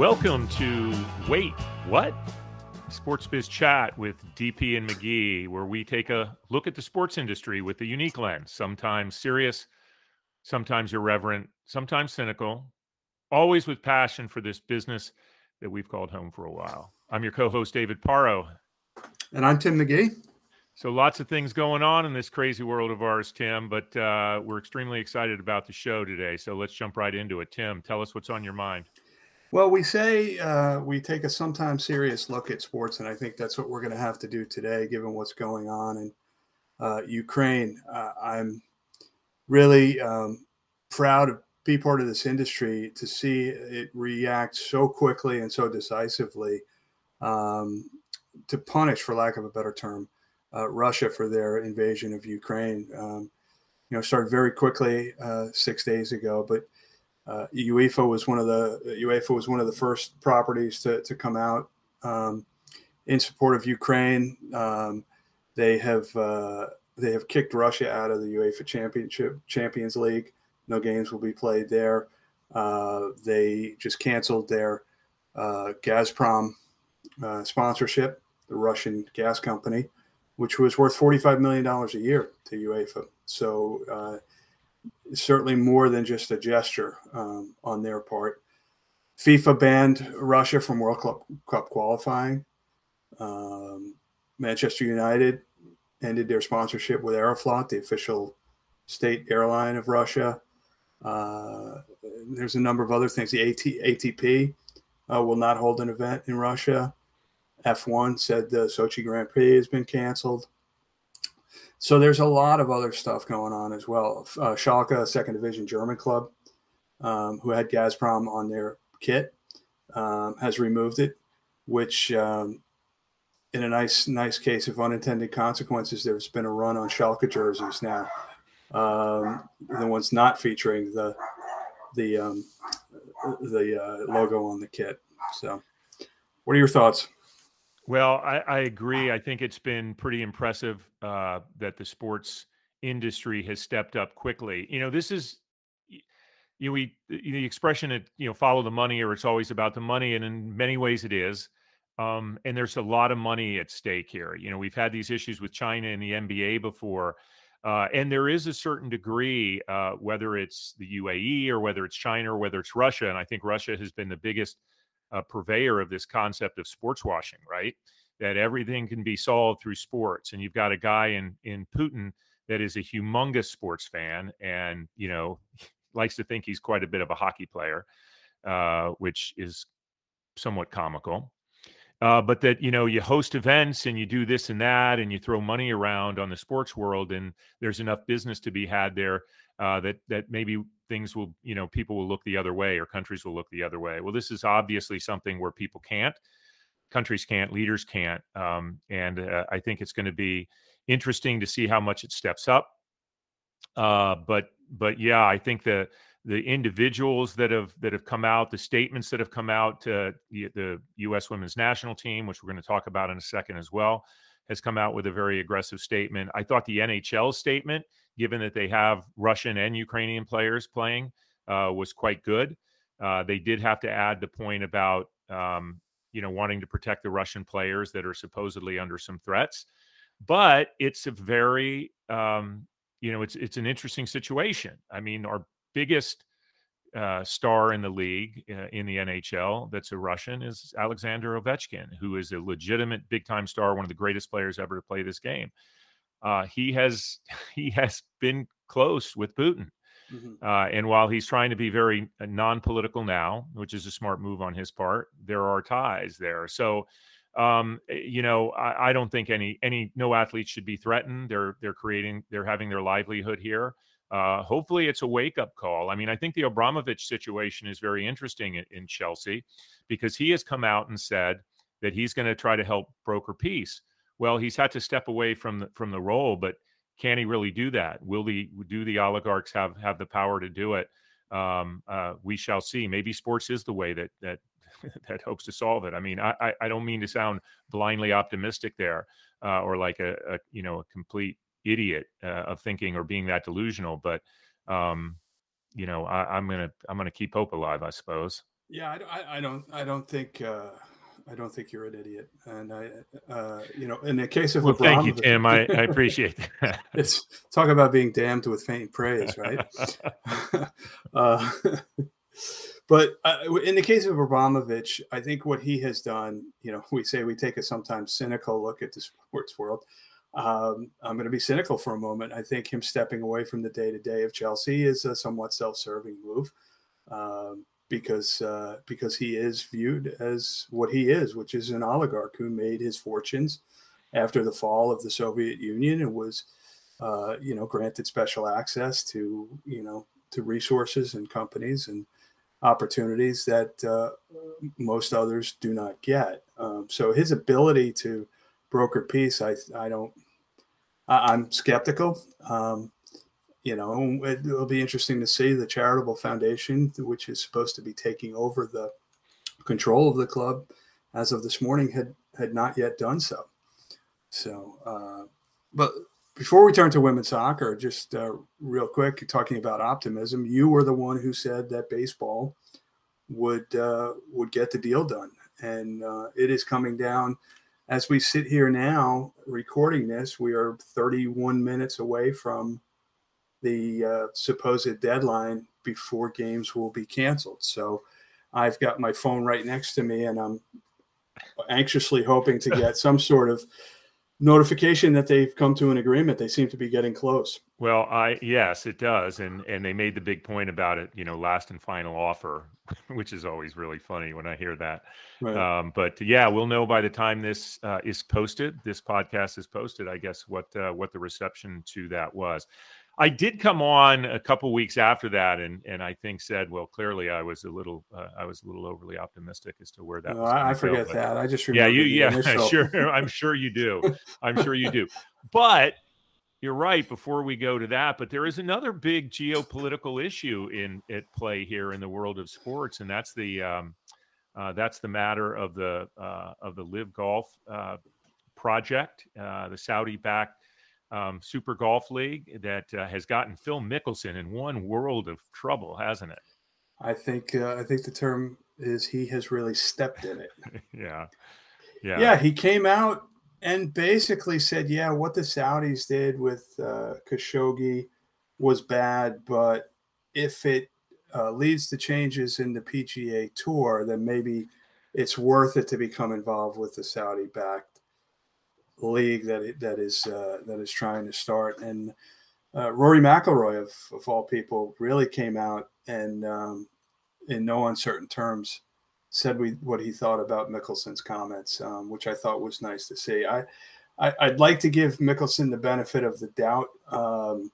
Welcome to Wait, What? Sports Biz Chat with DP and McGhee, where we take a look at the sports industry with a unique lens, sometimes serious, sometimes irreverent, sometimes cynical, always with passion for this business that we've called home for a while. I'm your co host, David Paro. And I'm Tim McGhee. So, lots of things going on in this crazy world of ours, Tim, but uh, we're extremely excited about the show today. So, let's jump right into it. Tim, tell us what's on your mind. Well, we say uh, we take a sometimes serious look at sports, and I think that's what we're going to have to do today, given what's going on in uh, Ukraine. Uh, I'm really um, proud to be part of this industry to see it react so quickly and so decisively um, to punish, for lack of a better term, uh, Russia for their invasion of Ukraine. Um, you know, started very quickly uh, six days ago, but uh, UEFA was one of the UEFA was one of the first properties to, to come out um, in support of Ukraine. Um, they have uh, they have kicked Russia out of the UEFA Championship Champions League. No games will be played there. Uh, they just canceled their uh, Gazprom uh, sponsorship, the Russian gas company, which was worth forty five million dollars a year to UEFA. So uh, certainly more than just a gesture um, on their part. FIFA banned Russia from World Cup, Cup qualifying. Um, Manchester United ended their sponsorship with Aeroflot, the official state airline of Russia. Uh, there's a number of other things. The AT, ATP uh, will not hold an event in Russia. F1 said the Sochi Grand Prix has been canceled. So there's a lot of other stuff going on as well. Uh, Schalke, second division German club, um, who had Gazprom on their kit, um, has removed it, which, um, in a nice, nice case of unintended consequences, there's been a run on Schalke jerseys now. Um, the ones not featuring the the um, the uh, logo on the kit. So, what are your thoughts? Well, I, I, agree. I think it's been pretty impressive uh, that the sports industry has stepped up quickly. You know, this is you know, we the expression that you know follow the money or it's always about the money, and in many ways it is. Um, and there's a lot of money at stake here. You know, we've had these issues with China and the NBA before. Uh, and there is a certain degree, uh, whether it's the UAE or whether it's China or whether it's Russia, and I think Russia has been the biggest a purveyor of this concept of sports washing, right? That everything can be solved through sports. And you've got a guy in in Putin that is a humongous sports fan and, you know, likes to think he's quite a bit of a hockey player, uh, which is somewhat comical. Uh, but that you know you host events and you do this and that and you throw money around on the sports world and there's enough business to be had there uh, that that maybe things will, you know, people will look the other way or countries will look the other way. Well, this is obviously something where people can't, countries can't, leaders can't. Um, and uh, I think it's going to be interesting to see how much it steps up. Uh, but but yeah, I think the the individuals that have that have come out, the statements that have come out to the, the U.S. Women's National Team, which we're going to talk about in a second as well, has come out with a very aggressive statement. I thought the NHL statement given that they have Russian and Ukrainian players playing, uh, was quite good. Uh, they did have to add the point about um, you know wanting to protect the Russian players that are supposedly under some threats, but it's a very um, you know it's it's an interesting situation. I mean, our biggest uh, star in the league uh, in the NHL that's a Russian is Alexander Ovechkin, who is a legitimate big time star, one of the greatest players ever to play this game uh, he has he has been close with Putin. Mm-hmm. Uh, and while he's trying to be very uh, non-political now, which is a smart move on his part, there are ties there. So, um, eh, you know, I, I, don't think any any no athlete should be threatened. They're they're creating they're having their livelihood here. Uh, hopefully, it's a wake up call. I mean, I think the Abramovich situation is very interesting in, in Chelsea because he has come out and said that he's going to try to help broker peace. Well, he's had to step away from the, from the role, but can he really do that? Will the do the oligarchs have have the power to do it? Um, uh, we shall see. Maybe sports is the way that that that hopes to solve it. I mean, I I don't mean to sound blindly optimistic there, uh, or like a, a, you know a complete idiot uh, of thinking or being that delusional, but um, you know I, I'm gonna I'm gonna keep hope alive, I suppose. Yeah, I, I don't. I don't think. Uh, I don't think you're an idiot. And I, uh, you know, in the case of well, thank you, Tim. I, I appreciate that. it's talk about being damned with faint praise, right? uh, but uh, in the case of Abramovich, I think what he has done, you know, we say we take a sometimes cynical look at the sports world. Um, I'm going to be cynical for a moment. I think him stepping away from the day to day of Chelsea is a somewhat self serving move. Um, because uh, because he is viewed as what he is, which is an oligarch who made his fortunes after the fall of the Soviet Union and was, uh, you know, granted special access to you know to resources and companies and opportunities that uh, most others do not get. Um, so his ability to broker peace, I I don't. I, am skeptical. Um, you know, it'll be interesting to see the charitable foundation, which is supposed to be taking over the control of the club, as of this morning, had had not yet done so. So, uh, but before we turn to women's soccer, just uh, real quick, talking about optimism, you were the one who said that baseball would uh, would get the deal done, and uh, it is coming down. As we sit here now, recording this, we are 31 minutes away from the uh, supposed deadline before games will be canceled. So I've got my phone right next to me and I'm anxiously hoping to get some sort of notification that they've come to an agreement. They seem to be getting close. Well, I yes, it does, and and they made the big point about it. You know, last and final offer, which is always really funny when I hear that. Right. Um, but yeah, we'll know by the time this uh, is posted, this podcast is posted. I guess what uh, what the reception to that was. I did come on a couple weeks after that, and and I think said, well, clearly I was a little uh, I was a little overly optimistic as to where that. No, I forget go, that. I just yeah, you yeah, sure. I'm sure you do. I'm sure you do. But you're right. Before we go to that, but there is another big geopolitical issue in at play here in the world of sports, and that's the um, uh, that's the matter of the uh, of the LIV Golf uh, project, uh, the Saudi-backed um, Super Golf League that uh, has gotten Phil Mickelson in one world of trouble, hasn't it? I think uh, I think the term is he has really stepped in it. yeah, yeah, yeah. He came out and basically said, "Yeah, what the Saudis did with uh, Khashoggi was bad, but if it uh, leads to changes in the PGA Tour, then maybe it's worth it to become involved with the Saudi-backed league that that is uh, that is trying to start. And uh, Rory McIlroy, of, of all people, really came out and um, in no uncertain terms said we, what he thought about Mickelson's comments, um, which I thought was nice to see. I, I would like to give Mickelson the benefit of the doubt, um,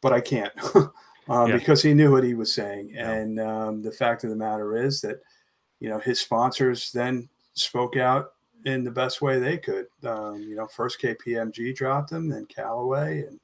but I can't um, yeah. because he knew what he was saying. Yeah. And um, the fact of the matter is that you know his sponsors then spoke out in the best way they could. Um, you know, first KPMG dropped them, then Callaway, and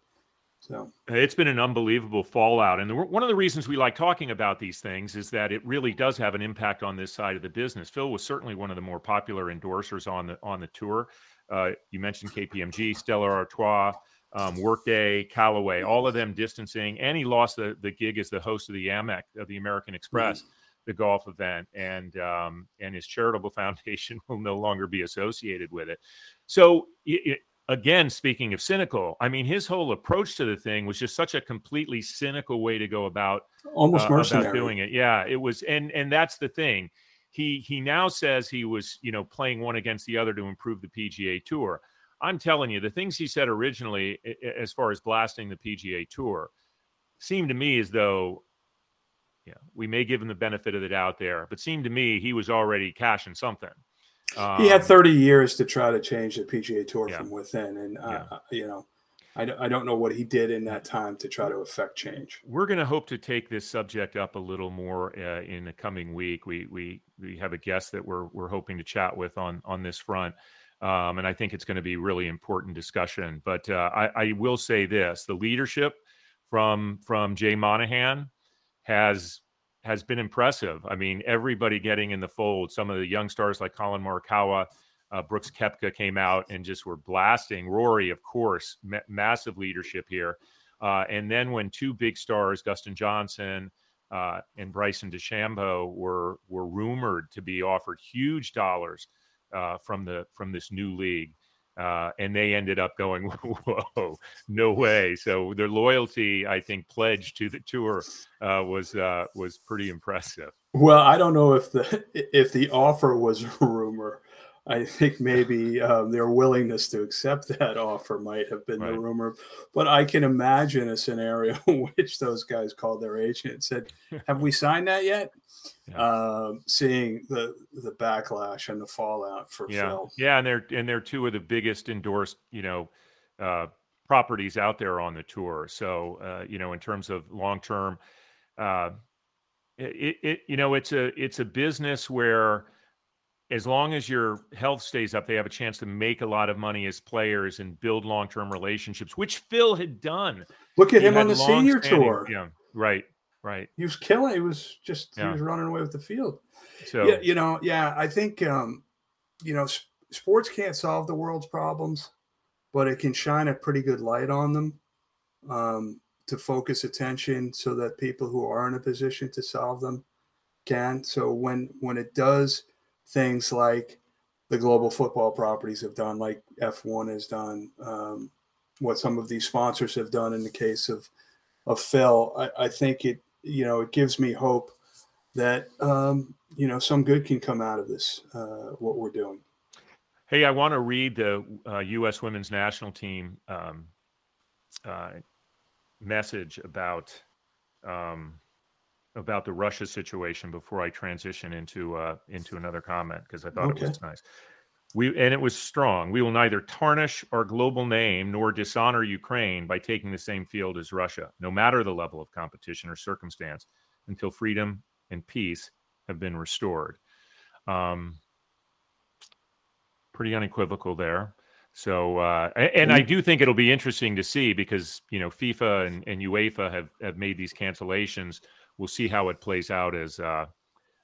so it's been an unbelievable fallout. And the, one of the reasons we like talking about these things is that it really does have an impact on this side of the business. Phil was certainly one of the more popular endorsers on the on the tour. Uh, you mentioned KPMG, Stella Artois. Um, Workday, Callaway, all of them distancing, and he lost the, the gig as the host of the Amex of the American Express. Mm-hmm the golf event, and um, and his charitable foundation will no longer be associated with it. So it, again, speaking of cynical, I mean, his whole approach to the thing was just such a completely cynical way to go about almost uh, mercenary about doing it. Yeah, it was, and and that's the thing. He he now says he was you know playing one against the other to improve the PGA Tour. I'm telling you, the things he said originally, as far as blasting the PGA Tour, seemed to me as though yeah, we may give him the benefit of the doubt there, but seemed to me he was already cashing something. Um, he had um, 30 years to try to change the PGA Tour yeah. from within, and uh, yeah. you know, I, I don't know what he did in that time to try to affect change. We're going to hope to take this subject up a little more uh, in the coming week. We we we have a guest that we're we're hoping to chat with on on this front. Um, and I think it's going to be really important discussion. But uh, I, I will say this: the leadership from from Jay Monahan has has been impressive. I mean, everybody getting in the fold. Some of the young stars like Collin Morikawa, uh, Brooks Koepka came out and just were blasting. Rory, of course, ma- massive leadership here. Uh, and then when two big stars, Dustin Johnson, uh, and Bryson DeChambeau were were rumored to be offered huge dollars uh, from the from this new league. Uh, and they ended up going, whoa, no way. So their loyalty, I think, pledged to the tour uh, was uh, was pretty impressive. Well, I don't know if the if the offer was a rumor. I think maybe um, their willingness to accept that offer might have been right. the rumor, but I can imagine a scenario in which those guys called their agent and said, "Have we signed that yet?" Yeah. Um, seeing the the backlash and the fallout for yeah. Phil. Yeah, and they're and they're two of the biggest endorsed, you know, uh, properties out there on the tour. So, uh, you know, in terms of long term, uh, it, it you know it's a it's a business where as long as your health stays up, they have a chance to make a lot of money as players and build long term relationships, which Phil had done. Look at he him on the senior tour. Yeah, right, right. He was killing. He was just yeah. he was running away with the field. So yeah, you know, yeah, I think um, you know, sp- sports can't solve the world's problems, but it can shine a pretty good light on them um, to focus attention so that people who are in a position to solve them can. So when when it does things like the global football properties have done, like F1 has done, um, what some of these sponsors have done in the case of of Phil. I, I think it you know it gives me hope that um, you know some good can come out of this uh, what we're doing. Hey, I want to read the uh, U.S. Women's National Team um, uh, message about um, about the Russia situation before I transition into uh, into another comment because I thought okay. it was nice. We and it was strong. We will neither tarnish our global name nor dishonor Ukraine by taking the same field as Russia, no matter the level of competition or circumstance, until freedom and peace have been restored. Um, pretty unequivocal there. So, uh, and I do think it'll be interesting to see because you know FIFA and, and UEFA have have made these cancellations we'll see how it plays out as uh,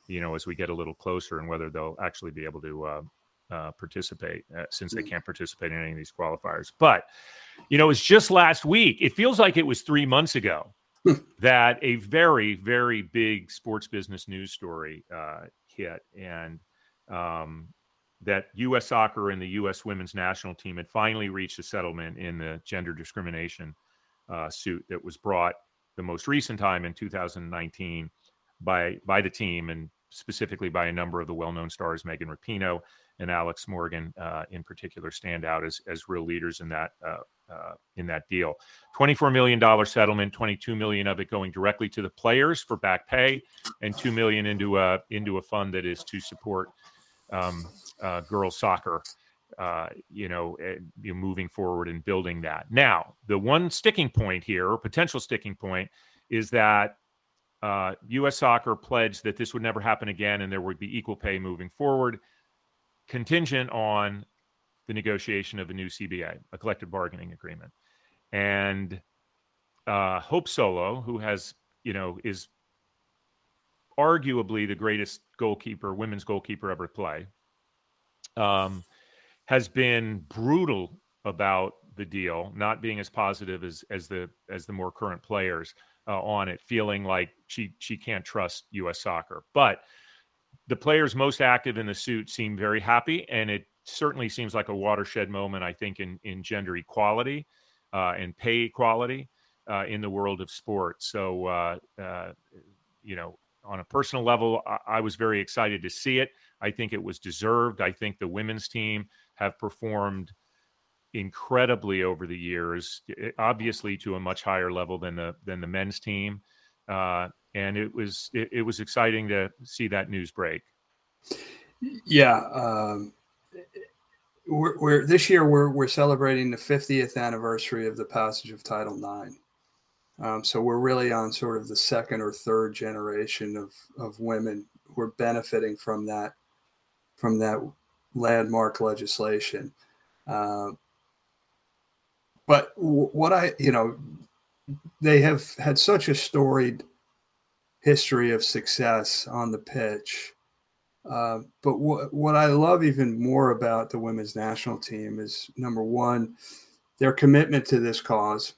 you know as we get a little closer and whether they'll actually be able to uh, uh, participate uh, since they mm. can't participate in any of these qualifiers. But you know, it's just last week. It feels like it was three months ago hmm. that a very very big sports business news story uh, hit and. Um, that U.S. soccer and the U.S. women's national team had finally reached a settlement in the gender discrimination uh, suit that was brought the most recent time in 2019 by by the team and specifically by a number of the well-known stars, Megan Rapinoe and Alex Morgan, uh, in particular, stand out as as real leaders in that uh, uh, in that deal. Twenty-four million dollar settlement, twenty-two million of it going directly to the players for back pay, and two million into a into a fund that is to support um, uh, girls soccer uh, you know, moving forward and building that. Now, the one sticking point here, or potential sticking point, is that uh, U.S. Soccer pledged that this would never happen again, and there would be equal pay moving forward, contingent on the negotiation of a new CBA, a collective bargaining agreement. And uh, Hope Solo, who has, you know, is arguably the greatest goalkeeper, women's goalkeeper ever play. Um, has been brutal about the deal, not being as positive as as the as the more current players uh, on it, feeling like she she can't trust U.S. soccer. But the players most active in the suit seem very happy, and it certainly seems like a watershed moment. I think in in gender equality uh, and pay equality uh, in the world of sports. So uh, uh, you know, on a personal level, I, I was very excited to see it. I think it was deserved. I think the women's team have performed incredibly over the years, eh, obviously to a much higher level than the than the men's team. Uh, and it was it, it, was exciting to see that news break. Yeah, um, we're, we're, this year we're we're celebrating the 50th anniversary of the passage of Title IX. Um, so we're really on sort of the second or third generation of of women who are benefiting from that from that landmark legislation. Uh, but w- what I, you know, they have had such a storied history of success on the pitch. Uh, but what what I love even more about the women's national team is number one, their commitment to this cause,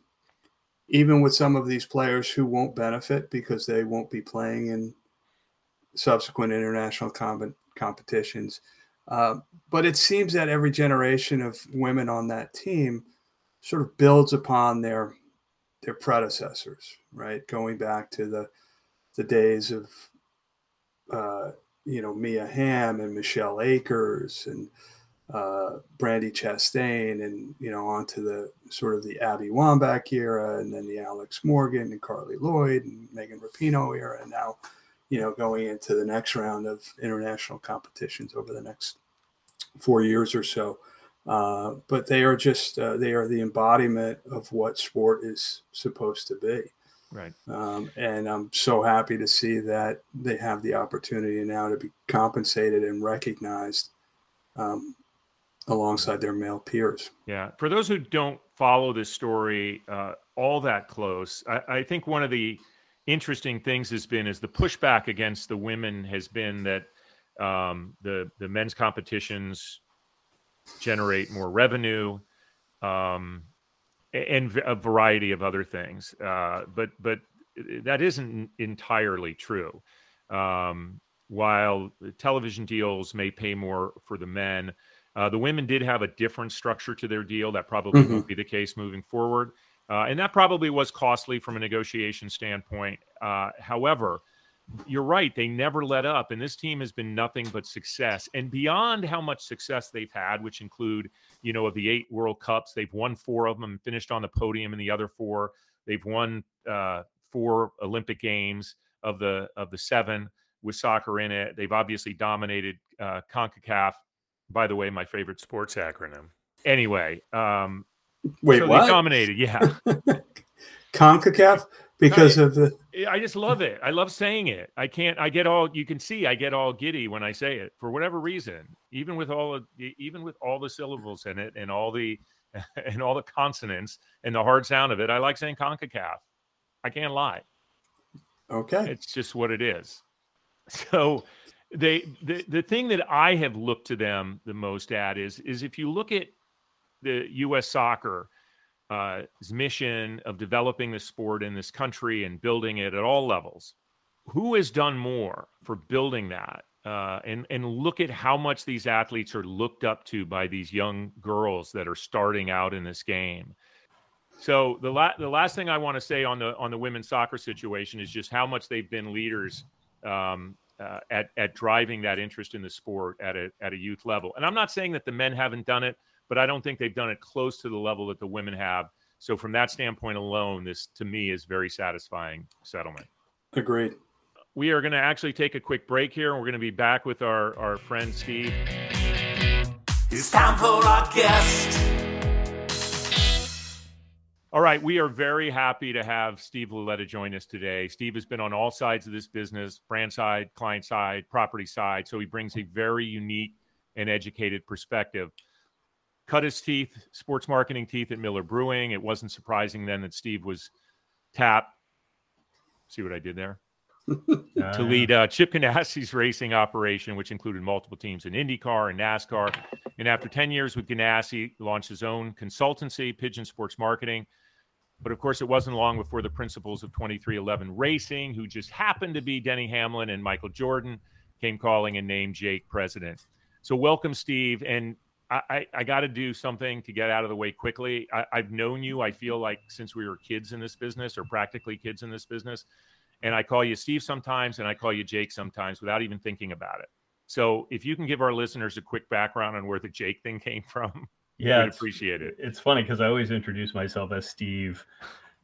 even with some of these players who won't benefit because they won't be playing in subsequent international com- competitions. Uh, but it seems that every generation of women on that team sort of builds upon their their predecessors, right? Going back to the the days of uh, you know Mia Hamm and Michelle Akers and uh, Brandi Chastain, and you know onto the sort of the Abby Wambach era, and then the Alex Morgan and Carli Lloyd and Megan Rapinoe era, and now you know going into the next round of international competitions over the next four years or so. Uh, but they are just uh, they are the embodiment of what sport is supposed to be. Right. Um, and I'm so happy to see that they have the opportunity now to be compensated and recognized um, alongside their male peers. Yeah. For those who don't follow this story uh, all that close, I, I, think one of the interesting things has been is the pushback against the women has been that um, the the men's competitions generate more revenue um, and a variety of other things. Uh, but but that isn't entirely true. Um, while television deals may pay more for the men, uh, the women did have a different structure to their deal. That probably mm-hmm. won't be the case moving forward. Uh, and that probably was costly from a negotiation standpoint. Uh, however, you're right. They never let up. And this team has been nothing but success. And beyond how much success they've had, which include, you know, of the eight World Cups, they've won four of them and finished on the podium in the other four. They've won uh, four Olympic Games of the of the seven with soccer in it. They've obviously dominated uh, CONCACAF. By the way, my favorite sports acronym. Anyway, um, wait, so what? They dominated, yeah. CONCACAF because of the I just love it. I love saying it. I can't I get all you can see I get all giddy when I say it for whatever reason. Even with all of even with all the syllables in it and all the and all the consonants and the hard sound of it, I like saying CONCACAF. I can't lie. Okay. It's just what it is. So they the the thing that I have looked to them the most at is is if you look at the US soccer's uh, mission of developing the sport in this country and building it at all levels. Who has done more for building that? Uh, and and look at how much these athletes are looked up to by these young girls that are starting out in this game. So the la- the last thing I want to say on the on the women's soccer situation is just how much they've been leaders um, uh, at at driving that interest in the sport at a at a youth level. And I'm not saying that the men haven't done it but I don't think they've done it close to the level that the women have. So from that standpoint alone, this to me is very satisfying settlement. Agreed. We are going to actually take a quick break here, and we're going to be back with our our friend Steve. It's time for our guest. All right, we are very happy to have Steve Lauletta join us today. Steve has been on all sides of this business brand side, client side, property side. So he brings a very unique and educated perspective cut his teeth, sports marketing teeth at Miller Brewing. It wasn't surprising then that Steve was tapped. See what I did there? uh, to lead uh, Chip Ganassi's racing operation, which included multiple teams in IndyCar and NASCAR. And after 10 years with Ganassi, launched his own consultancy, Pigeon Sports Marketing. But of course, it wasn't long before the principals of 23XI Racing, who just happened to be Denny Hamlin and Michael Jordan, came calling and named Jake president. So, welcome, Steve. And I, I got to do something to get out of the way quickly. I, I've known you, I feel like, since we were kids in this business or practically kids in this business. And I call you Steve sometimes and I call you Jake sometimes without even thinking about it. So if you can give our listeners a quick background on where the Jake thing came from, yeah, I'd appreciate it. It's funny because I always introduce myself as Steve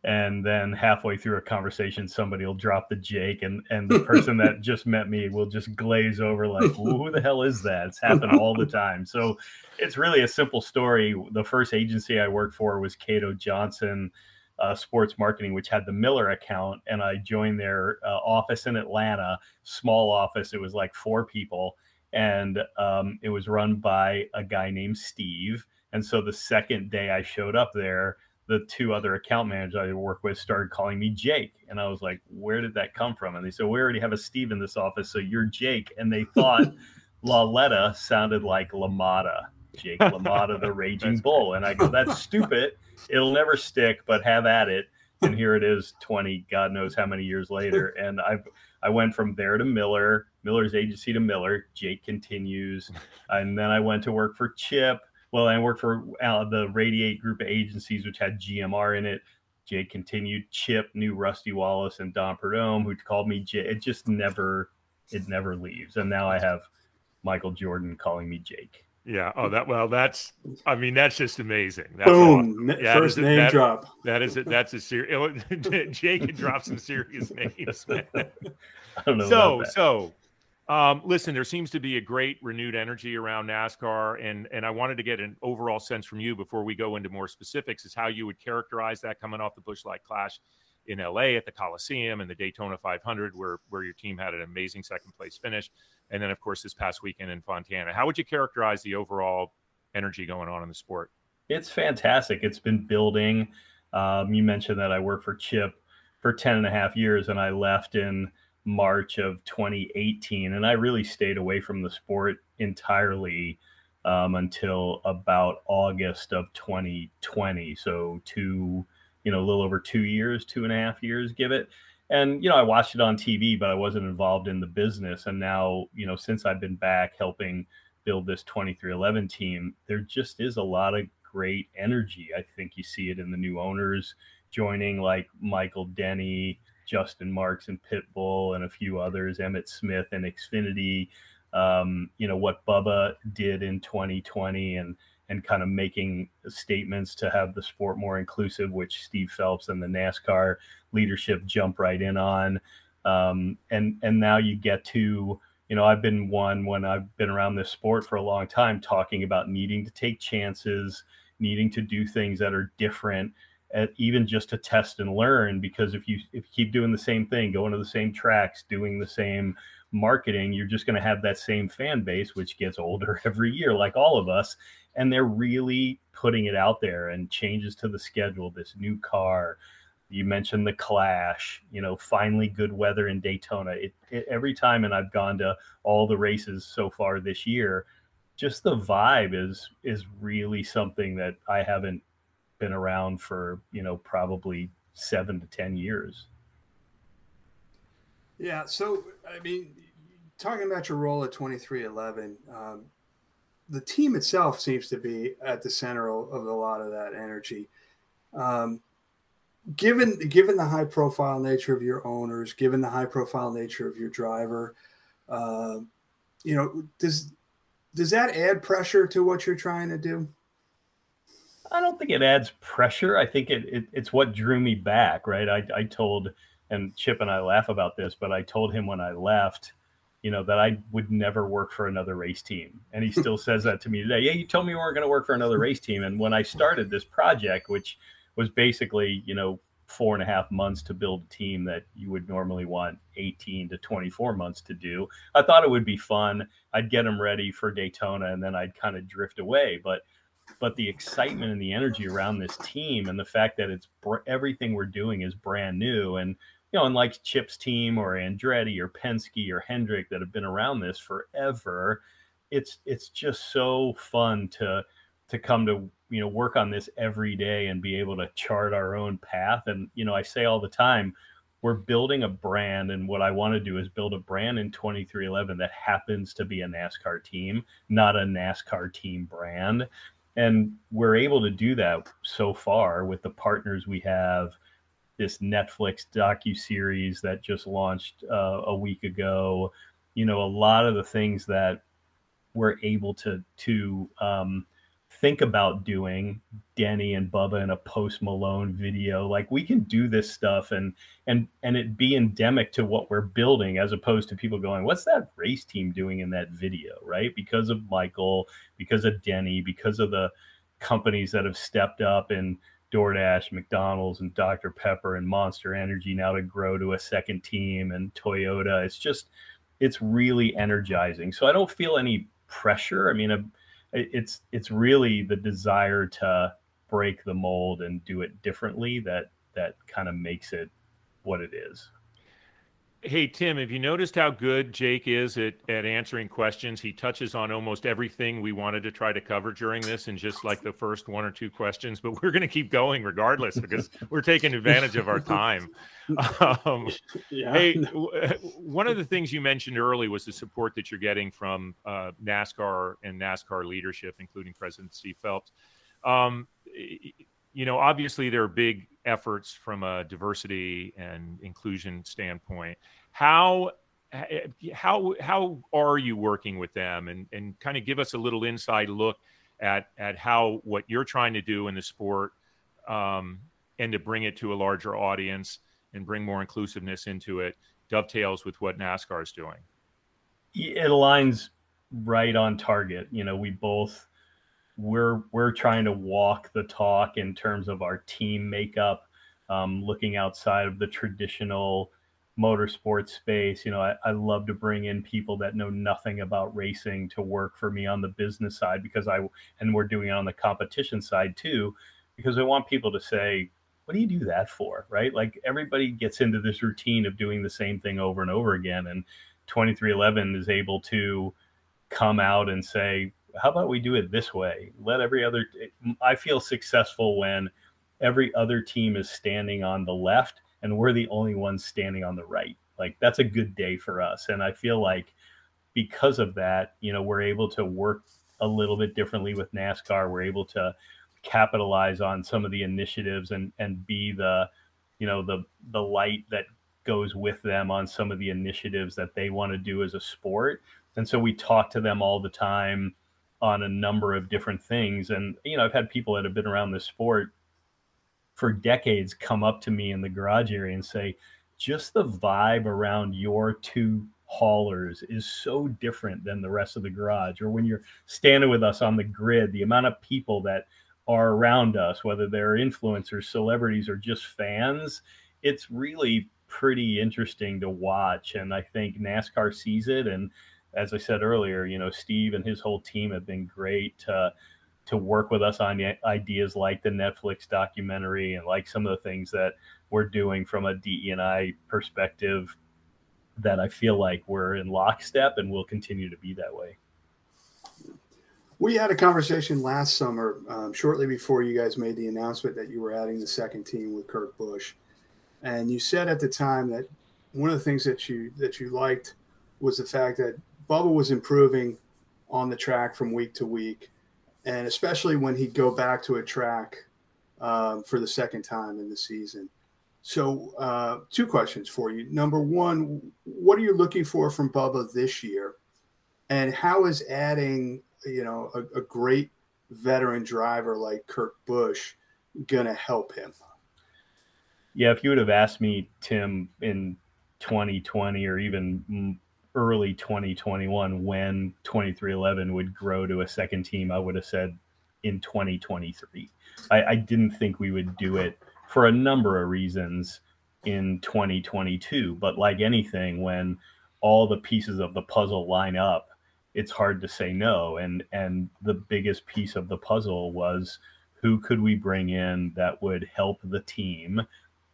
and then halfway through a conversation somebody will drop the jake and and the person that just met me will just glaze over like who the hell is that? It's happened all the time. So it's really a simple story. The first agency i worked for was cato johnson uh, sports marketing which had the miller account and i joined their uh, office in atlanta small office. It was like four people and um, it was run by a guy named steve and so the second day i showed up there the two other account managers I work with started calling me Jake. And I was like, where did that come from? And they said, we already have a Steve in this office, so you're Jake. And they thought Lauletta sounded like LaMotta, Jake LaMotta, the Raging Bull. And I go, that's stupid. It'll never stick, but have at it. and here it is 20 god knows how many years later and i've i went from there to miller miller's agency to miller jake continues and then i went to work for chip well i worked for uh, the radiate group of agencies which had gmr in it jake continued chip knew rusty wallace and don Prudhomme, who called me jake it just never it never leaves and now i have michael jordan calling me jake yeah. Oh, that well, that's. I mean, that's just amazing. That's Boom! Yeah, First name that, drop. That is it. That's a serious. Jake can drop some serious names. Man. I don't know. So so, um, listen, there seems to be a great renewed energy around NASCAR, and and I wanted to get an overall sense from you before we go into more specifics, is how you would characterize that coming off the Busch Light Clash in LA at the Coliseum and the Daytona 500, where where your team had an amazing second place finish, and then of course this past weekend in Fontana. How would you characterize the overall energy going on in the sport? It's fantastic. It's been building. Um, you mentioned that I worked for Chip for 10 and a half years, and I left in March of 2018, and I really stayed away from the sport entirely um, until about August of 2020. So two you know, a little over two years, two and a half years, give it. And, you know, I watched it on TV, but I wasn't involved in the business. And now, you know, since I've been back helping build this 23XI team, there just is a lot of great energy. I think you see it in the new owners joining, like Michael Denny, Justin Marks and Pitbull, and a few others, Emmitt Smith and Xfinity. Um, you know, what Bubba did in 2020 and and kind of making statements to have the sport more inclusive, which Steve Phelps and the NASCAR leadership jump right in on. Um, and and now you get to you know I've been one when I've been around this sport for a long time talking about needing to take chances, needing to do things that are different, at, even just to test and learn. Because if you if you keep doing the same thing, going to the same tracks, doing the same marketing, you're just going to have that same fan base, which gets older every year, like all of us and they're really putting it out there and changes to the schedule this new car you mentioned the clash you know finally good weather in daytona it, it, every time and i've gone to all the races so far this year just the vibe is is really something that i haven't been around for you know probably seven to ten years yeah so i mean talking about your role at 23XI um, the team itself seems to be at the center of, a lot of that energy. Um, given given the high profile nature of your owners, given the high profile nature of your driver, uh, you know, does does that add pressure to what you're trying to do? I don't think it adds pressure. I think it, it it's what drew me back, right? I, I told, and Chip and I laugh about this, but I told him when I left you know, that I would never work for another race team. And he hmm. still says that to me today. Yeah, you told me you weren't going to work for another race team. And when I started this project, which was basically, you know, four and a half months to build a team that you would normally want 18 to 24 months to do, I thought it would be fun. I'd get them ready for Daytona and then I'd kind of drift away. But but the excitement and the energy around this team and the fact that it's everything we're doing is brand new and you know, unlike Chip's team or Andretti or Penske or Hendrick that have been around this forever, it's it's just so fun to to come to you know work on this every day and be able to chart our own path. And you know, I say all the time, we're building a brand, and what I want to do is build a brand in 23XI that happens to be a NASCAR team, not a NASCAR team brand. And we're able to do that so far with the partners we have this Netflix docu series that just launched uh, a week ago. You know, a lot of the things that we're able to to um, think about doing Denny and Bubba in a post Malone video. Like we can do this stuff and and and it be endemic to what we're building as opposed to people going, What's that race team doing in that video? Right. Because of Michael, because of Denny, because of the companies that have stepped up and DoorDash, McDonald's, and Dr. Pepper and Monster Energy now to grow to a second team and Toyota. It's just, it's really energizing. So I don't feel any pressure. I mean, it's it's really the desire to break the mold and do it differently that that kind of makes it what it is. Hey Tim, have you noticed how good Jake is at, at answering questions? He touches on almost everything we wanted to try to cover during this in just like the first one or two questions, but we're going to keep going regardless because we're taking advantage of our time. Um, yeah. Hey, one of the things you mentioned early was the support that you're getting from uh, NASCAR and NASCAR leadership, including President Steve Phelps. Um, you know, obviously there are big efforts from a diversity and inclusion standpoint. How how how are you working with them and and kind of give us a little inside look at at how what you're trying to do in the sport um, and to bring it to a larger audience and bring more inclusiveness into it dovetails with what NASCAR is doing. It aligns right on target. You know, we both we're we're trying to walk the talk in terms of our team makeup, um, looking outside of the traditional motorsport space. You know, I, I love to bring in people that know nothing about racing to work for me on the business side because I and we're doing it on the competition side too, because I want people to say, what do you do that for? Right? Like everybody gets into this routine of doing the same thing over and over again. And 23XI is able to come out and say, how about we do it this way? Let every other, I feel successful when every other team is standing on the left and we're the only ones standing on the right. Like that's a good day for us. And I feel like because of that, you know, we're able to work a little bit differently with NASCAR. We're able to capitalize on some of the initiatives and and be the, you know, the the light that goes with them on some of the initiatives that they want to do as a sport. And so we talk to them all the time on a number of different things. And, you know, I've had people that have been around this sport for decades come up to me in the garage area and say, just the vibe around your two haulers is so different than the rest of the garage. Or when you're standing with us on the grid, the amount of people that are around us, whether they're influencers, celebrities, or just fans, it's really pretty interesting to watch. And I think NASCAR sees it and as I said earlier, you know, Steve and his whole team have been great to to work with us on ideas like the Netflix documentary and like some of the things that we're doing from a DE&I perspective that I feel like we're in lockstep and will continue to be that way. We had a conversation last summer, um, shortly before you guys made the announcement that you were adding the second team with Kurt Busch, and you said at the time that one of the things that you that you liked was the fact that Bubba was improving on the track from week to week, and especially when he'd go back to a track um, for the second time in the season. So, uh, two questions for you. Number one, what are you looking for from Bubba this year, and how is adding, you know, a, a great veteran driver like Kurt Busch going to help him? Yeah, if you would have asked me, Tim, in 2020 or even early 2021 when 23XI would grow to a second team, I would have said in 2023. I, I didn't think we would do it for a number of reasons in 2022. But like anything, when all the pieces of the puzzle line up, it's hard to say no. And and the biggest piece of the puzzle was who could we bring in that would help the team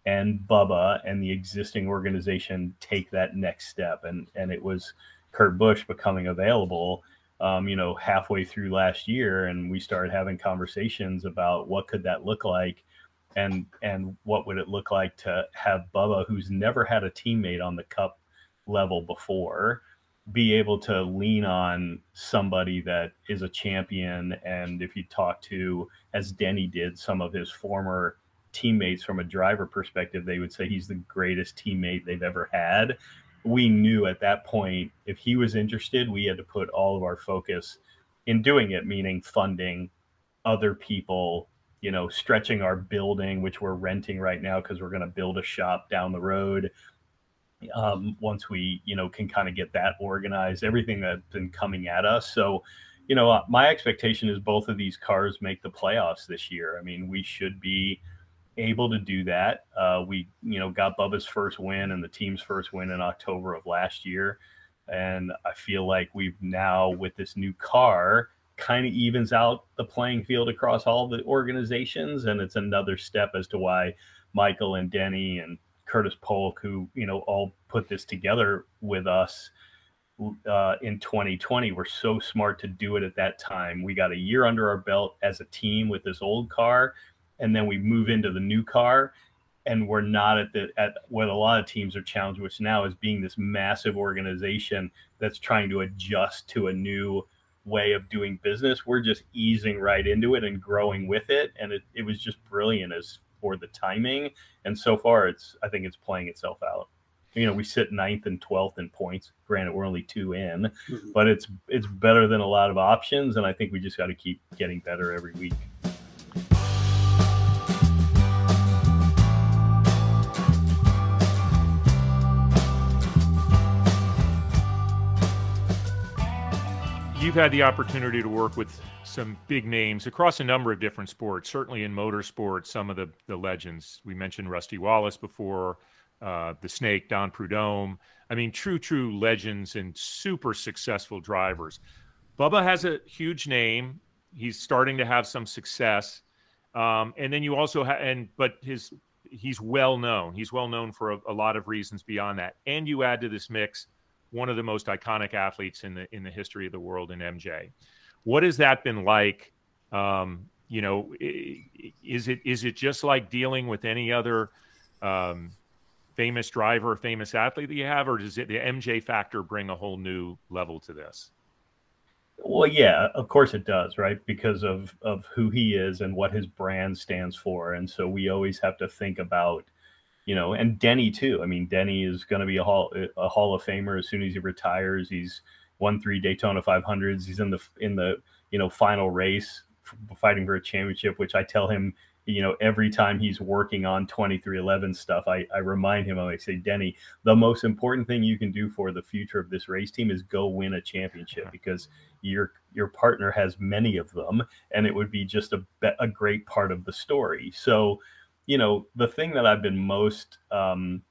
and Bubba and the existing organization take that next step. And and it was Kurt Busch becoming available, um, you know, halfway through last year, and we started having conversations about what could that look like, and and what would it look like to have Bubba, who's never had a teammate on the Cup level before, be able to lean on somebody that is a champion. And if you talk to, as Denny did, some of his former teammates from a driver perspective, they would say he's the greatest teammate they've ever had. We knew at that point if he was interested, we had to put all of our focus in doing it, meaning funding other people, you know, stretching our building, which we're renting right now because we're going to build a shop down the road. Um, once we, you know, can kind of get that organized, everything that's been coming at us. So, you know, uh, my expectation is both of these cars make the playoffs this year. I mean, we should be able to do that. Uh, we, you know, got Bubba's first win and the team's first win in October of last year. And I feel like we've now, with this new car, kind of evens out the playing field across all the organizations. And it's another step as to why Michael and Denny and Curtis Polk, who you know all put this together with us uh, in 2020 were so smart to do it at that time. We got a year under our belt as a team with this old car, and then we move into the new car, and we're not at the at what a lot of teams are challenged, which now is being this massive organization that's trying to adjust to a new way of doing business. We're just easing right into it and growing with it, and it, it was just brilliant as for the timing. And so far, it's I think it's playing itself out you know we sit ninth and 12th in points granted we're only two in mm-hmm. but it's it's better than a lot of options and i think we just got to keep getting better every week You've had the opportunity to work with some big names across a number of different sports, certainly in motorsports, some of the, the legends. We mentioned Rusty Wallace before, uh, the Snake, Don Prudhomme. I mean, true, true legends and super successful drivers. Bubba has a huge name. He's starting to have some success. Um, and then you also have, and but his he's well known. He's well known for a, a, lot of reasons beyond that. And you add to this mix one of the most iconic athletes in the in the history of the world in MJ. What has that been like? Um, you know, is it is it just like dealing with any other um, famous driver, famous athlete that you have, or does it the MJ factor bring a whole new level to this? Well, yeah, of course it does, right? Because of of who he is and what his brand stands for, and so we always have to think about, you know, and Denny too. I mean, Denny is going to be a hall a Hall of Famer as soon as he retires. He's won three Daytona 500s. He's in the in the you know final race, fighting for a championship, which I tell him you know, every time he's working on 23XI stuff, I, I remind him, I say, Denny, the most important thing you can do for the future of this race team is go win a championship because your your partner has many of them, and it would be just a, a great part of the story. So, you know, the thing that I've been most, um,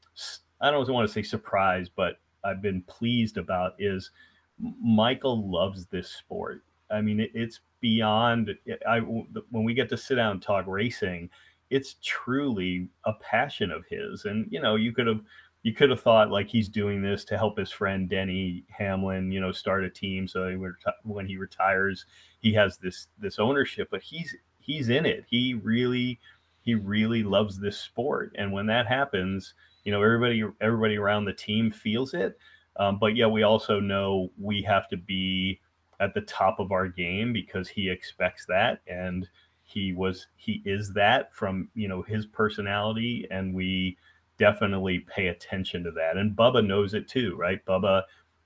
I don't want to say surprised, but I've been pleased about is Michael loves this sport. I mean, it, it's beyond. I when we get to sit down and talk racing, it's truly a passion of his. And you know, you could have you could have thought like he's doing this to help his friend Denny Hamlin, you know, start a team so he when he retires, he has this this ownership. But he's he's in it. He really he really loves this sport, and when that happens, you know, everybody everybody around the team feels it. Um, but yeah, we also know we have to be at the top of our game because he expects that. And he was he is that from you know his personality. And we definitely pay attention to that. And bubba knows it too right? Bubba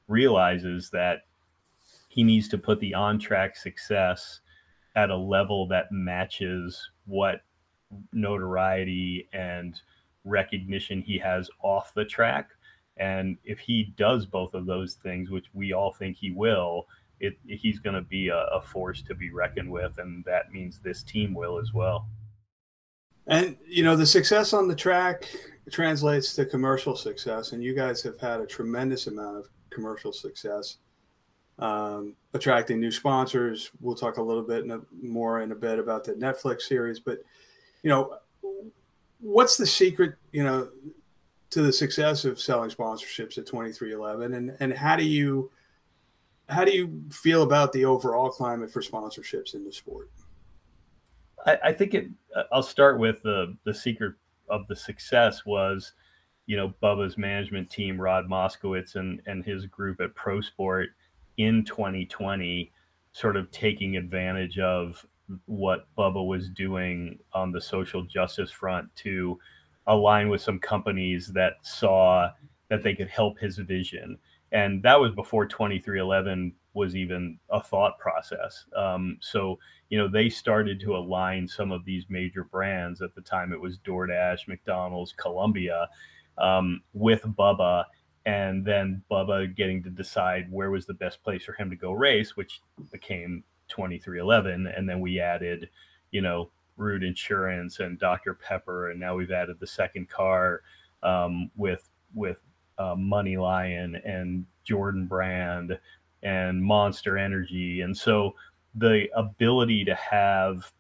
realizes that he needs to put the on track success at a level that matches what notoriety and recognition he has off the track and if he does both of those things which we all think he will it, he's going to be a, a, force to be reckoned with, and that means this team will as well. And you know, the success on the track translates to commercial success, and you guys have had a tremendous amount of commercial success, um, attracting new sponsors. We'll talk a little bit more in a bit about the Netflix series, but you know, what's the secret? You know, to the success of selling sponsorships at 23XI and and how do you how do you feel about the overall climate for sponsorships in the sport? I, I think it. I'll start with the the secret of the success was, you know, Bubba's management team, Rod Moskowitz, and and his group at Pro Sport in 2020, sort of taking advantage of what Bubba was doing on the social justice front to align with some companies that saw that they could help his vision and that was before 23XI was even a thought process. Um, so you know they started to align some of these major brands at the time. It was DoorDash, McDonald's, Columbia, um, with Bubba, and then Bubba getting to decide where was the best place for him to go race, which became 23XI, and then we added, you know, Root Insurance and Dr Pepper, and now we've added the second car um, with with uh, MoneyLion and Jordan Brand and Monster Energy. And so the ability to have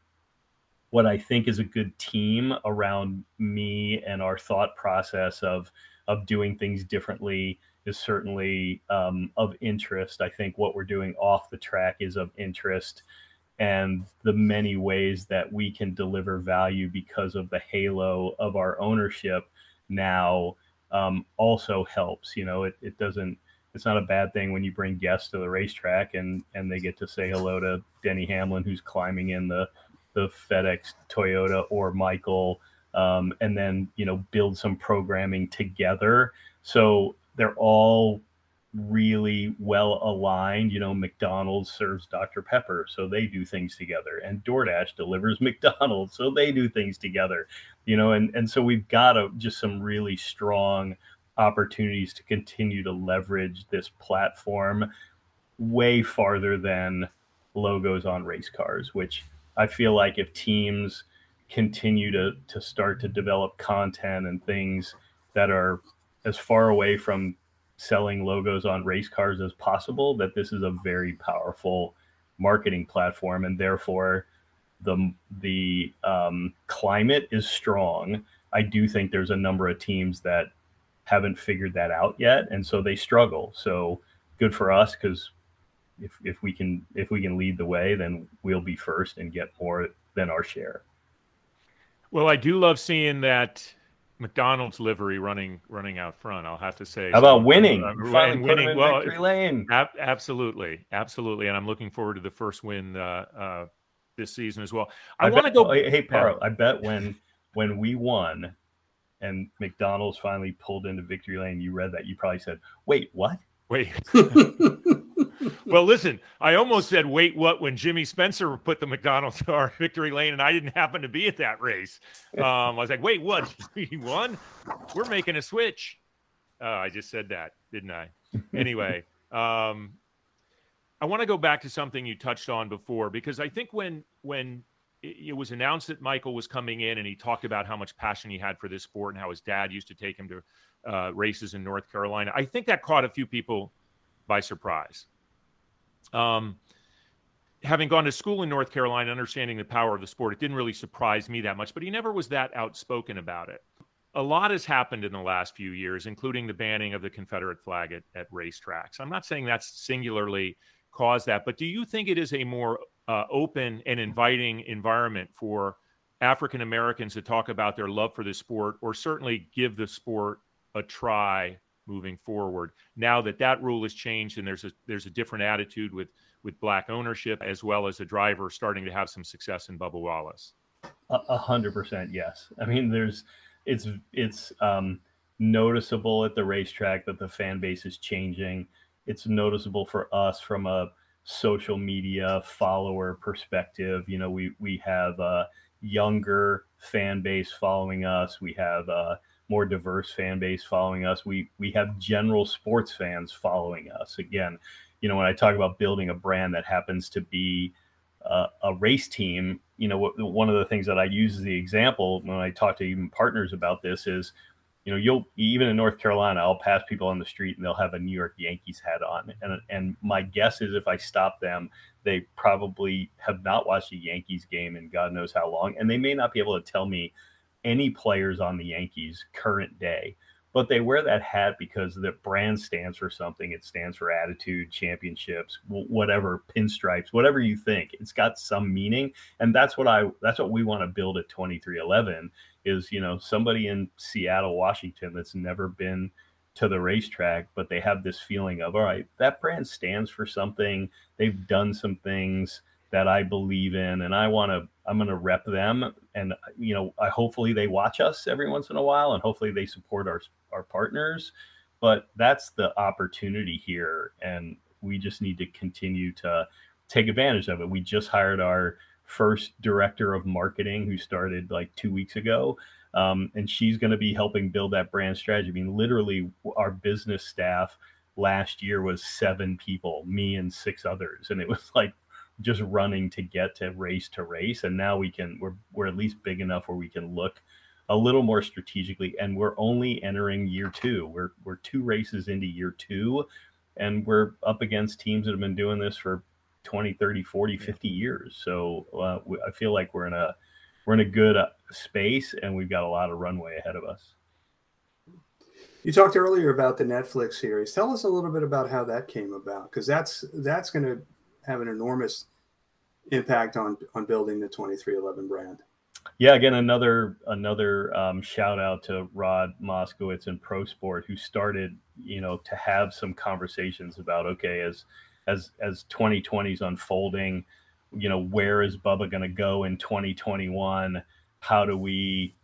what I think is a good team around me and our thought process of of doing things differently is certainly um, of interest. I think what we're doing off the track is of interest, and the many ways that we can deliver value because of the halo of our ownership now um, also helps. You know, it, it doesn't. It's not a bad thing when you bring guests to the racetrack and and they get to say hello to Denny Hamlin, who's climbing in the the FedEx Toyota or Michael, um, and then you know build some programming together. So they're all really well aligned. You know, McDonald's serves Dr. Pepper, so they do things together, and DoorDash delivers McDonald's, so they do things together. You know, and and so we've got a, just some really strong opportunities to continue to leverage this platform way farther than logos on race cars, which I feel like if teams continue to to start to develop content and things that are as far away from selling logos on race cars as possible, that this is a very powerful marketing platform, and therefore the the um, climate is strong. I do think there's a number of teams that haven't figured that out yet, and so they struggle. So good for us because if if we can if we can lead the way, then we'll be first and get more than our share. Well, I do love seeing that McDonald's livery running running out front. I'll have to say. How about so, winning? Uh, and winning. Well, lane. Ab- absolutely, absolutely, and I'm looking forward to the first win uh, uh, this season as well. I, I want to go. Oh, hey, Paro, I bet when when we won and McDonald's finally pulled into victory lane, you read that. You probably said, "Wait, what?" Wait. well, listen, I almost said, wait, what, when Jimmy Spencer put the McDonald's car victory lane and I didn't happen to be at that race. Um, I was like, wait, what? he won? We're making a switch. Uh, I just said that, didn't I? Anyway, um, I want to go back to something you touched on before because I think when when it was announced that Michael was coming in and he talked about how much passion he had for this sport and how his dad used to take him to uh, races in North Carolina. I think that caught a few people by surprise. Um, having gone to school in North Carolina, understanding the power of the sport, it didn't really surprise me that much, but he never was that outspoken about it. A lot has happened in the last few years, including the banning of the Confederate flag at, at racetracks. I'm not saying that's singularly caused that, but do you think it is a more uh, open and inviting environment for African Americans to talk about their love for the sport or certainly give the sport a try moving forward. Now that that rule has changed and there's a there's a different attitude with with black ownership as well as a driver starting to have some success in Bubba Wallace. A hundred percent, yes. I mean, there's it's it's um, noticeable at the racetrack that the fan base is changing. It's noticeable for us from a social media follower perspective. You know, we we have a younger fan base following us. We have a more diverse fan base following us. We we have general sports fans following us. Again, you know, when I talk about building a brand that happens to be uh, a race team, you know, one of the things that I use as the example when I talk to even partners about this is, you know, you'll even in North Carolina, I'll pass people on the street and they'll have a New York Yankees hat on, and and my guess is if I stop them, they probably have not watched a Yankees game in God knows how long, and they may not be able to tell me any players on the Yankees current day, but they wear that hat because the brand stands for something. It stands for attitude, championships, whatever, pinstripes, whatever you think. It's got some meaning, and that's what I that's what we want to build at 23XI is, you know, somebody in Seattle, Washington that's never been to the racetrack, but they have this feeling of, all right, that brand stands for something. They've done some things that I believe in, and I want to. I'm going to rep them, and you know, I hopefully they watch us every once in a while, and hopefully they support our our partners. But that's the opportunity here, and we just need to continue to take advantage of it. We just hired our first director of marketing, who started like two weeks ago. Um, and she's going to be helping build that brand strategy. I mean, literally, our business staff last year was seven people, me and six others, and it was like just running to get to race to race. And now we can we're we're at least big enough where we can look a little more strategically. And we're only entering year 2 we're we're two races into year 2 and we're up against teams that have been doing this for 20 30 40 50 years. So uh, i feel like we're in a we're in a good uh, space, and we've got a lot of runway ahead of us. You talked earlier about the Netflix series. Tell us a little bit about how that came about, because that's that's going to have an enormous impact on on building the 23XI brand. Yeah, again, another another um, shout out to Rod Moskowitz and Pro Sport, who started, you know, to have some conversations about okay, as as as 2020 is unfolding, you know, where is Bubba going to go in 2021? How do we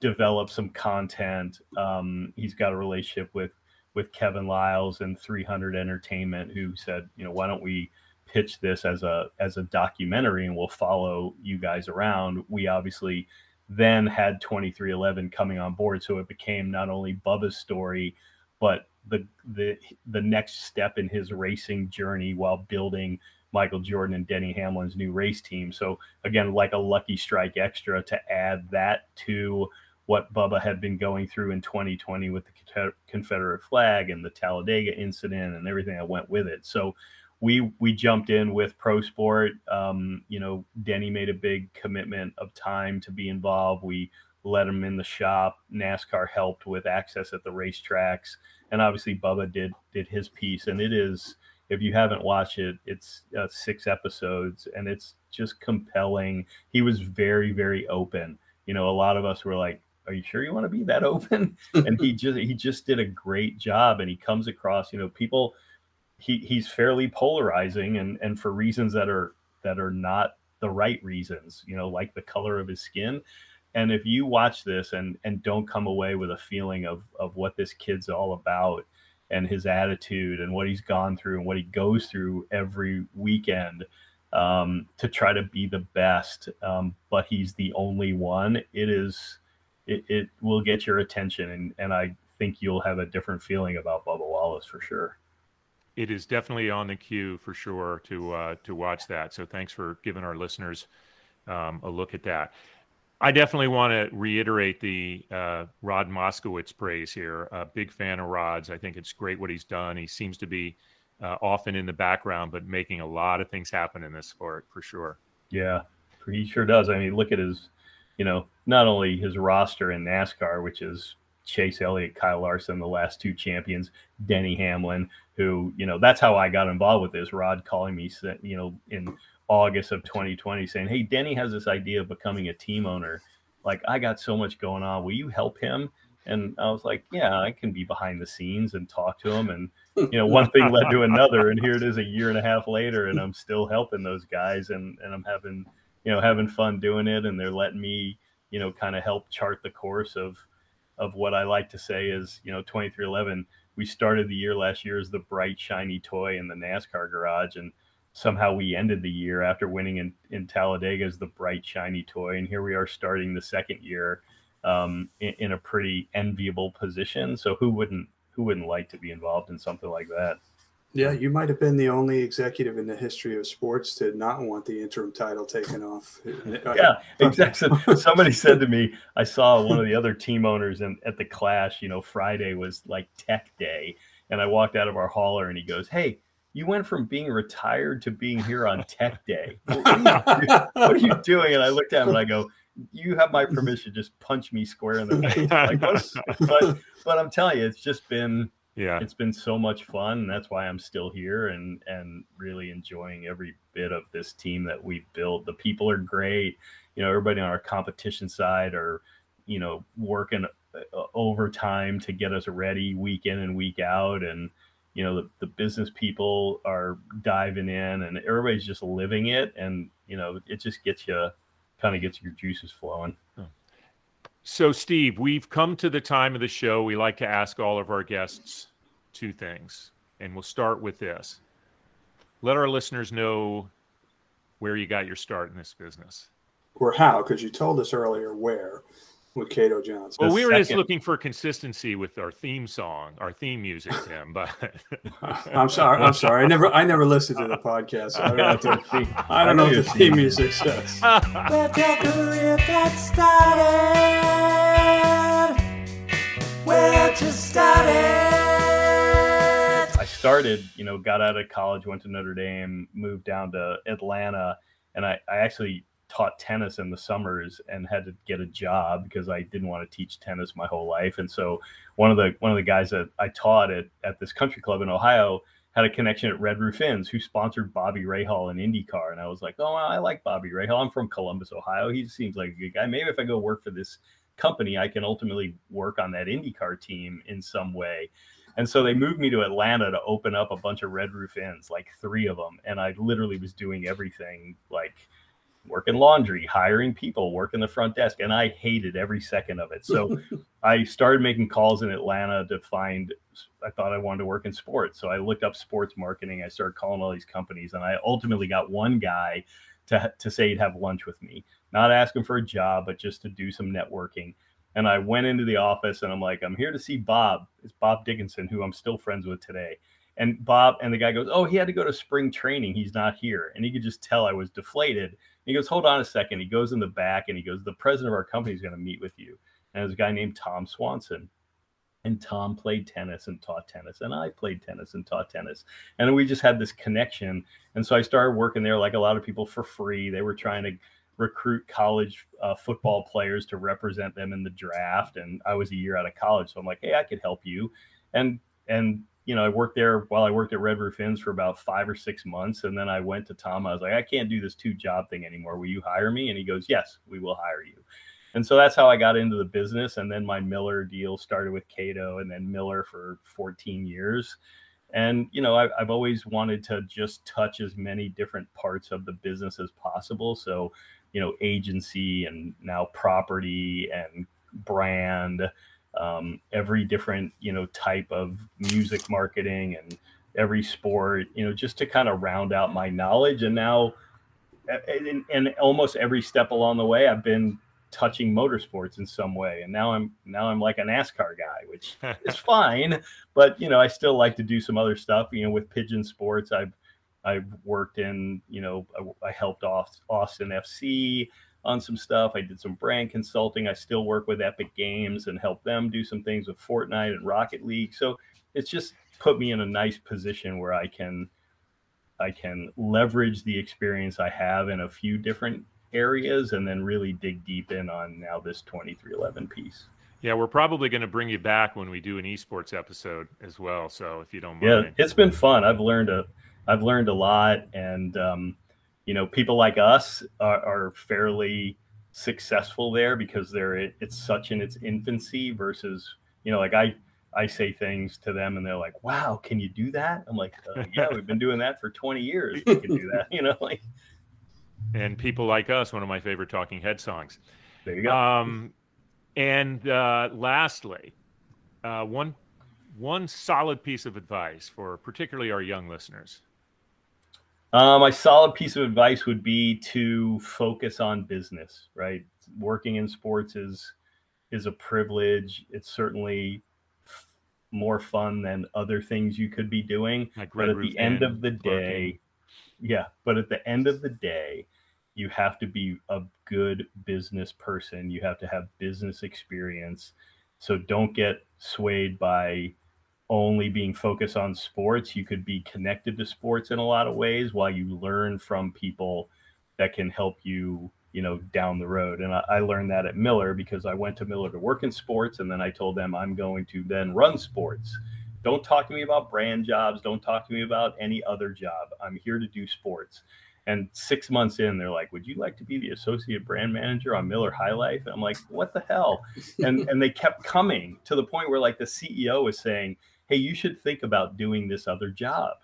develop some content? Um, he's got a relationship with with Kevin Liles and 300 Entertainment, who said, you know, why don't we pitch this as a as a documentary and we'll follow you guys around. We obviously then had 23XI coming on board, so it became not only Bubba's story, but the the the next step in his racing journey while building Michael Jordan and Denny Hamlin's new race team. So again, like a lucky strike extra to add that to what Bubba had been going through in 2020 with the Confederate flag and the Talladega incident and everything that went with it. So we we jumped in with Pro Sport. Um, you know, Denny made a big commitment of time to be involved. We let him in the shop. NASCAR helped with access at the racetracks, and obviously Bubba did did his piece. And it is, if you haven't watched it, it's uh, six episodes, and it's just compelling. He was very very open. You know, a lot of us were like, "Are you sure you want to be that open?" and he just he just did a great job, and he comes across. You know, people he he's fairly polarizing and and for reasons that are that are not the right reasons you know like the color of his skin. And if you watch this and and don't come away with a feeling of of what this kid's all about and his attitude and what he's gone through and what he goes through every weekend um, to try to be the best um, but he's the only one it is it, it will get your attention and and i think you'll have a different feeling about bubba wallace for sure it is definitely on the queue for sure to uh, to watch that. So thanks for giving our listeners um, a look at that. I definitely want to reiterate the uh, Rod Moskowitz praise here. A big fan of Rod's. I think it's great what he's done. He seems to be uh, often in the background, but making a lot of things happen in this sport for sure. Yeah, he sure does. I mean, look at his, you know, not only his roster in NASCAR, which is Chase Elliott, Kyle Larson, the last two champions, Denny Hamlin, who, you know, that's how I got involved with this. Rod calling me, you know, in August of 2020 saying, Hey, Denny has this idea of becoming a team owner. Like, I got so much going on. Will you help him? And I was like, Yeah, I can be behind the scenes and talk to him. And, you know, one thing led to another. And here it is a year and a half later, and I'm still helping those guys and, and I'm having, you know, having fun doing it. And they're letting me, you know, kind of help chart the course of, of what I like to say is, you know, 23XI. We started the year last year as the bright, shiny toy in the NASCAR garage. And somehow we ended the year after winning in, in Talladega as the bright, shiny toy. And here we are starting the second year um, in, in a pretty enviable position. So who wouldn't who wouldn't like to be involved in something like that? Yeah, you might have been the only executive in the history of sports to not want the interim title taken off. yeah, exactly. Somebody said to me, I saw one of the other team owners and at the clash, you know, Friday was like tech day. And I walked out of our hauler and he goes, Hey, you went from being retired to being here on tech day. What are, you, what are you doing? And I looked at him and I go, you have my permission. Just punch me square in the face. Like, but, but I'm telling you, it's just been yeah. it's been so much fun and that's why i'm still here and and really enjoying every bit of this team that we've built. The people are great. You know everybody on our competition side are you know working uh, overtime to get us ready week in and week out and you know the, the business people are diving in and everybody's just living it and you know it just gets you kind of gets your juices flowing. So, Steve, we've come to the time of the show. We like to ask all of our guests two things, and we'll start with this. Let our listeners know where you got your start in this business. Or how, because you told us earlier where with Cato Johnson. Well, we were second. just looking for consistency with our theme song, our theme music, Tim. But I'm sorry, I'm sorry. I never, I never listened to the podcast. So I don't know what the, I don't know what the theme music says. Where your career got started? Where you started? Started, you know, got out of college, went to Notre Dame, moved down to Atlanta, and I, I actually taught tennis in the summers and had to get a job because I didn't want to teach tennis my whole life. And so one of the one of the guys that I taught at at this country club in Ohio had a connection at Red Roof Inns who sponsored Bobby Rahal in IndyCar. And I was like, oh, I like Bobby Rahal. I'm from Columbus, Ohio. He seems like a good guy. Maybe if I go work for this company, I can ultimately work on that IndyCar team in some way. And so they moved me to Atlanta to open up a bunch of Red Roof Inns, like three of them. And I literally was doing everything like working laundry, hiring people, working the front desk. And I hated every second of it. So I started making calls in Atlanta to find, I thought I wanted to work in sports. So I looked up sports marketing. I started calling all these companies. And I ultimately got one guy to, to say he'd have lunch with me, not asking for a job, but just to do some networking. And I went into the office and I'm like, I'm here to see Bob. It's Bob Dickinson, who I'm still friends with today. And Bob and the guy goes, Oh, he had to go to spring training. He's not here. And he could just tell I was deflated. He goes, Hold on a second. He goes in the back and he goes, The president of our company is going to meet with you. And there's a guy named Tom Swanson. And Tom played tennis and taught tennis. And I played tennis and taught tennis. And we just had this connection. And so I started working there like a lot of people for free. They were trying to recruit college uh, football players to represent them in the draft. And I was a year out of college, so I'm like, hey, I could help you. And and you know, I worked there while I worked at Red Roof Inns for about five or six months, and then I went to Tom. I was like, I can't do this two job thing anymore. Will you hire me? And he goes, Yes, we will hire you. And so that's how I got into the business. And then my Miller deal started with Cato, and then Miller for 14 years. And you know, I, I've always wanted to just touch as many different parts of the business as possible. So you know agency and now property and brand um, every different you know type of music marketing and every sport you know just to kind of round out my knowledge. And now and, and almost every step along the way i've been touching motorsports in some way. And now i'm now i'm like a nascar guy which is fine. But you know i still like to do some other stuff you know with pigeon sports. I've I worked in, you know, I, I helped off Austin FC on some stuff. I did some brand consulting. I still work with Epic Games and help them do some things with Fortnite and Rocket League. So it's just put me in a nice position where I can I can leverage the experience I have in a few different areas and then really dig deep in on now this 23XI piece. Yeah, we're probably going to bring you back when we do an esports episode as well. So if you don't mind. Yeah, it's been fun. I've learned a I've learned a lot, and um, you know, people like us are, are, fairly successful there because they're it's such in its infancy versus you know, like I I say things to them and they're like, "Wow, can you do that?" I'm like, uh, "Yeah, we've been doing that for 20 years. We can do that." You know, like. And people like us, one of my favorite Talking Head songs. There you go. Um, and uh, lastly, uh, one one solid piece of advice for particularly our young listeners. Um, my solid piece of advice would be to focus on business. Right, working in sports is is a privilege. It's certainly f- more fun than other things you could be doing. Like but at the end of the day, yeah. But at the end of the day, you have to be a good business person. You have to have business experience. So don't get swayed by only being focused on sports. You could be connected to sports in a lot of ways while you learn from people that can help you, you know, down the road. And I, I, learned that at Miller because I went to Miller to work in sports. And then I told them I'm going to then run sports. Don't talk to me about brand jobs. Don't talk to me about any other job. I'm here to do sports. And six months in, they're like, "Would you like to be the associate brand manager on Miller High Life?" And I'm like, "What the hell?" And and they kept coming to the point where like the CEO was saying, hey, you should think about doing this other job.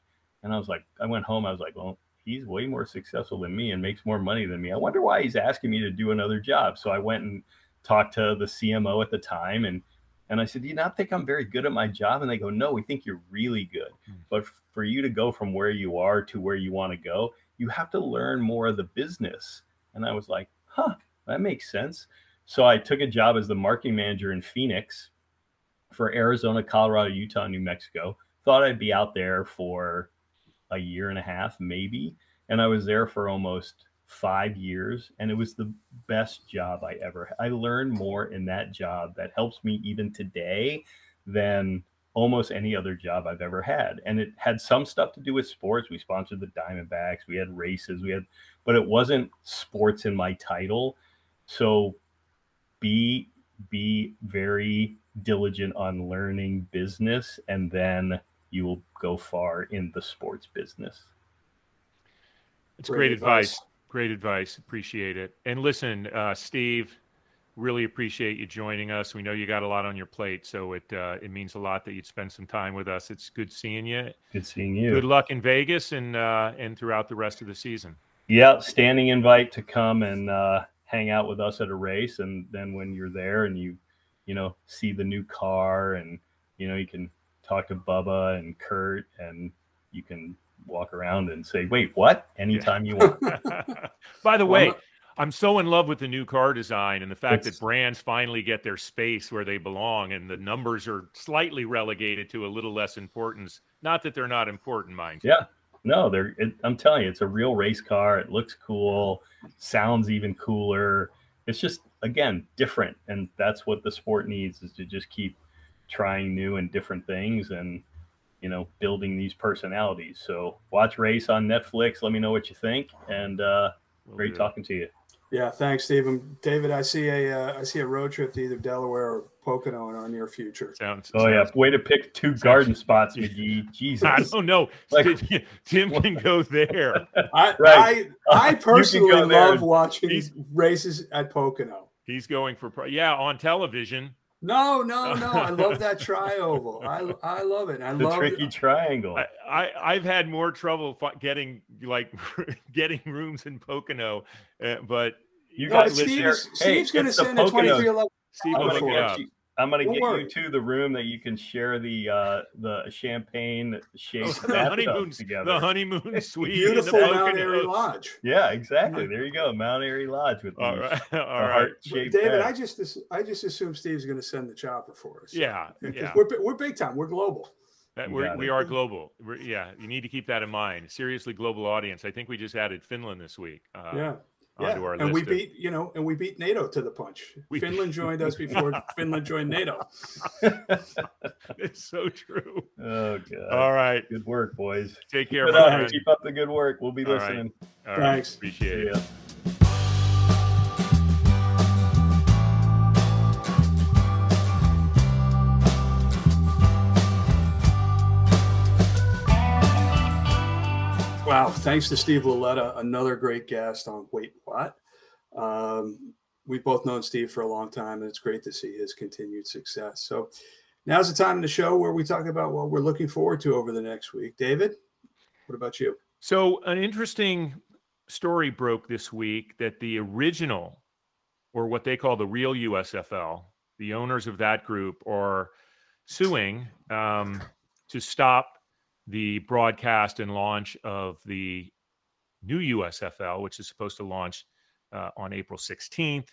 And I was like, I went home. I was like, well, he's way more successful than me and makes more money than me. I wonder why he's asking me to do another job. So I went and talked to the CMO at the time and and I said, Do you not think I'm very good at my job? And they go, No, we think you're really good. Hmm. But for you to go from where you are to where you want to go, you have to learn more of the business. And I was like, Huh, that makes sense. So I took a job as the marketing manager in Phoenix for Arizona, Colorado, Utah, New Mexico. Thought I'd be out there for a year and a half, maybe. And I was there for almost five years, and it was the best job I ever. I learned more in that job that helps me even today than almost any other job I've ever had. And it had some stuff to do with sports. We sponsored the Diamondbacks, we had races, we had, but it wasn't sports in my title. So be be very diligent on learning business and then you will go far in the sports business. It's great, great advice. advice. Great advice. Appreciate it. And listen, uh, Steve, really appreciate you joining us. We know you got a lot on your plate, so it uh, it means a lot that you'd spend some time with us. It's good seeing you. Good seeing you. Good luck in Vegas and uh, and throughout the rest of the season. Yeah, standing invite to come and uh, hang out with us at a race, and then when you're there and you you know see the new car, and you know you can talk to Bubba and Kurt, and you can walk around and say, "Wait, what?" Anytime yeah. you want. By the way, I'm so in love with the new car design and the fact that brands finally get their space where they belong and the numbers are slightly relegated to a little less importance. Not that they're not important, mind you. Yeah. No, they're it, I'm telling you, it's a real race car. It looks cool, sounds even cooler. It's just again different and that's what the sport needs is to just keep trying new and different things and you know building these personalities. So watch Race on Netflix. Let me know what you think and uh great talking to you. Yeah, thanks, Stephen. David, I see a uh, I see a road trip to either Delaware or Pocono in our near future. Sounds. Oh sounds yeah, way to pick two garden spots, McGhee. Jesus. I don't know. Like, Tim can go there. I right. I, I personally love watching he's, races at Pocono. He's going for pro- yeah on television. No, no, no. I love that tri-oval. I I love it. I love the love tricky it. triangle. I, I have had more trouble getting like getting rooms in Pocono, uh, but you no, guys Steve's, Steve's going to send a twenty three eleven. Steve I'm going to I'm gonna get worry. you to the room that you can share the uh the champagne shaped oh, the honeymoon together. The honeymoon suite. Beautiful Mount Airy Lodge. Yeah, exactly. There you go, Mount Airy Lodge with all right, all right. David, bed. I just I just assume Steve's going to send the chopper for us. Yeah, yeah. We're we're big time. We're global. That we're, we are global. We're, yeah, you need to keep that in mind. Seriously, global audience. I think we just added Finland this week. Uh, yeah yeah. and we beat you know and we beat nato to the punch. We, finland joined us before finland joined nato. It's so true. Oh god. All right. Good work boys. Take care keep, up, keep up the good work. We'll be all listening. Right. All thanks. Right. appreciate it Wow. Thanks to Steve Lauletta, another great guest on Wait What. Um, we've both known Steve for a long time, and it's great to see his continued success. So now's the time in the show where we talk about what we're looking forward to over the next week. David, what about you? So, an interesting story broke this week that the original, or what they call the real USFL, the owners of that group are suing um, to stop the broadcast and launch of the new USFL, which is supposed to launch uh, on April 16th.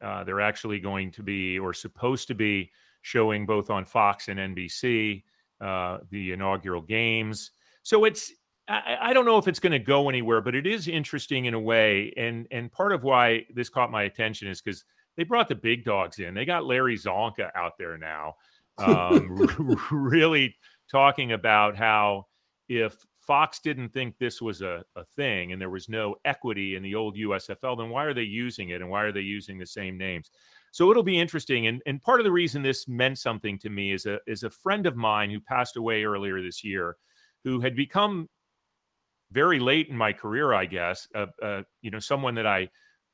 Uh, they're actually going to be, or supposed to be, showing both on Fox and NBC uh, the inaugural games. So it's, I, I don't know if it's going to go anywhere, but it is interesting in a way. And and part of why this caught my attention is because they brought the big dogs in. They got Larry Csonka out there now, um, really talking about how if Fox didn't think this was a, a thing and there was no equity in the old USFL, then why are they using it and why are they using the same names? So it'll be interesting. And, and part of the reason this meant something to me is a, is a friend of mine who passed away earlier this year who had become very late in my career, I guess, uh, uh, you know, someone that I,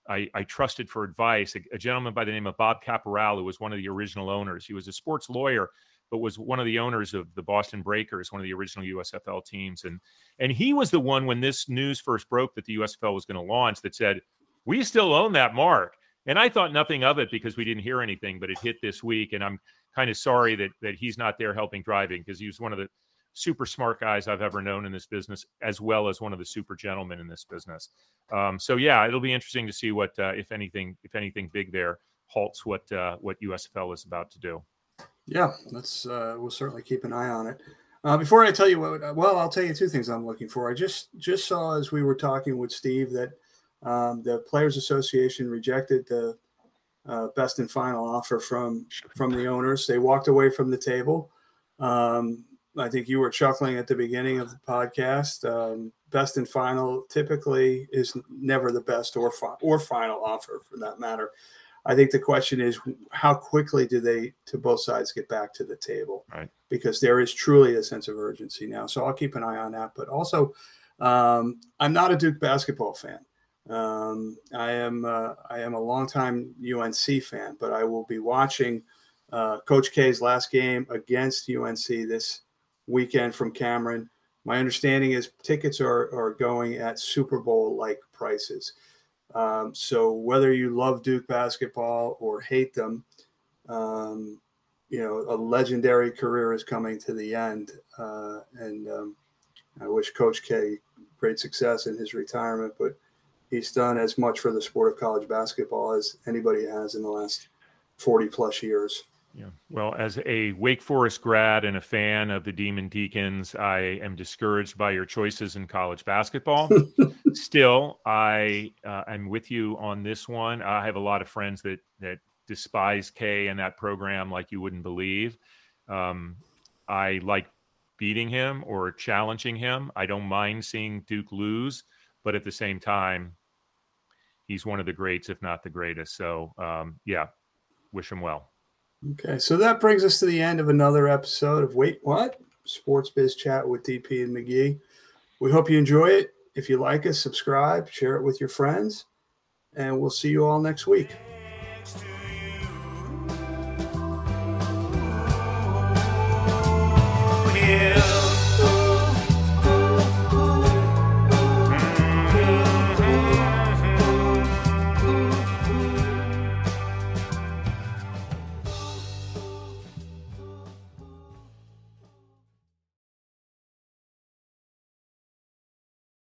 I, I trusted for advice, a, a, gentleman by the name of Bob Caporal, who was one of the original owners. He was a sports lawyer but was one of the owners of the Boston Breakers, one of the original USFL teams. And and he was the one when this news first broke that the USFL was going to launch that said, "We still own that mark." And I thought nothing of it because we didn't hear anything, but it hit this week, and I'm kind of sorry that that he's not there helping driving because he was one of the super smart guys I've ever known in this business, as well as one of the super gentlemen in this business. Um, so yeah, it'll be interesting to see what, uh, if anything, if anything big there halts what uh, what USFL is about to do. Yeah, let's uh, we'll certainly keep an eye on it. Uh, before I tell you what, uh, well, I'll tell you two things I'm looking for. I just just saw as we were talking with Steve that um, the Players Association rejected the uh, best and final offer from from the owners. They walked away from the table. Um, I think you were chuckling at the beginning of the podcast. Um, best and final typically is never the best or fi- or final offer for that matter. I think the question is how quickly do they to both sides get back to the table? Right. Because there is truly a sense of urgency now. So I'll keep an eye on that. But also, um, I'm not a Duke basketball fan. Um, I am uh, I am a longtime UNC fan, but I will be watching uh, Coach K's last game against UNC this weekend from Cameron. My understanding is tickets are, are going at Super Bowl like prices. Um, so whether you love Duke basketball or hate them, um, you know, a legendary career is coming to the end. Uh, and um, I wish Coach K great success in his retirement, but he's done as much for the sport of college basketball as anybody has in the last 40 plus years. Yeah. Well, as a Wake Forest grad and a fan of the Demon Deacons, I am discouraged by your choices in college basketball. Still, I uh, I'm with you on this one. I have a lot of friends that that despise K and that program like you wouldn't believe. Um, I like beating him or challenging him. I don't mind seeing Duke lose, but at the same time, he's one of the greats, if not the greatest. So, um, yeah, wish him well. Okay, so that brings us to the end of another episode of Wait What? Sports Biz Chat with DP and McGhee. We hope you enjoy it. If you like us, subscribe, share it with your friends, and we'll see you all next week.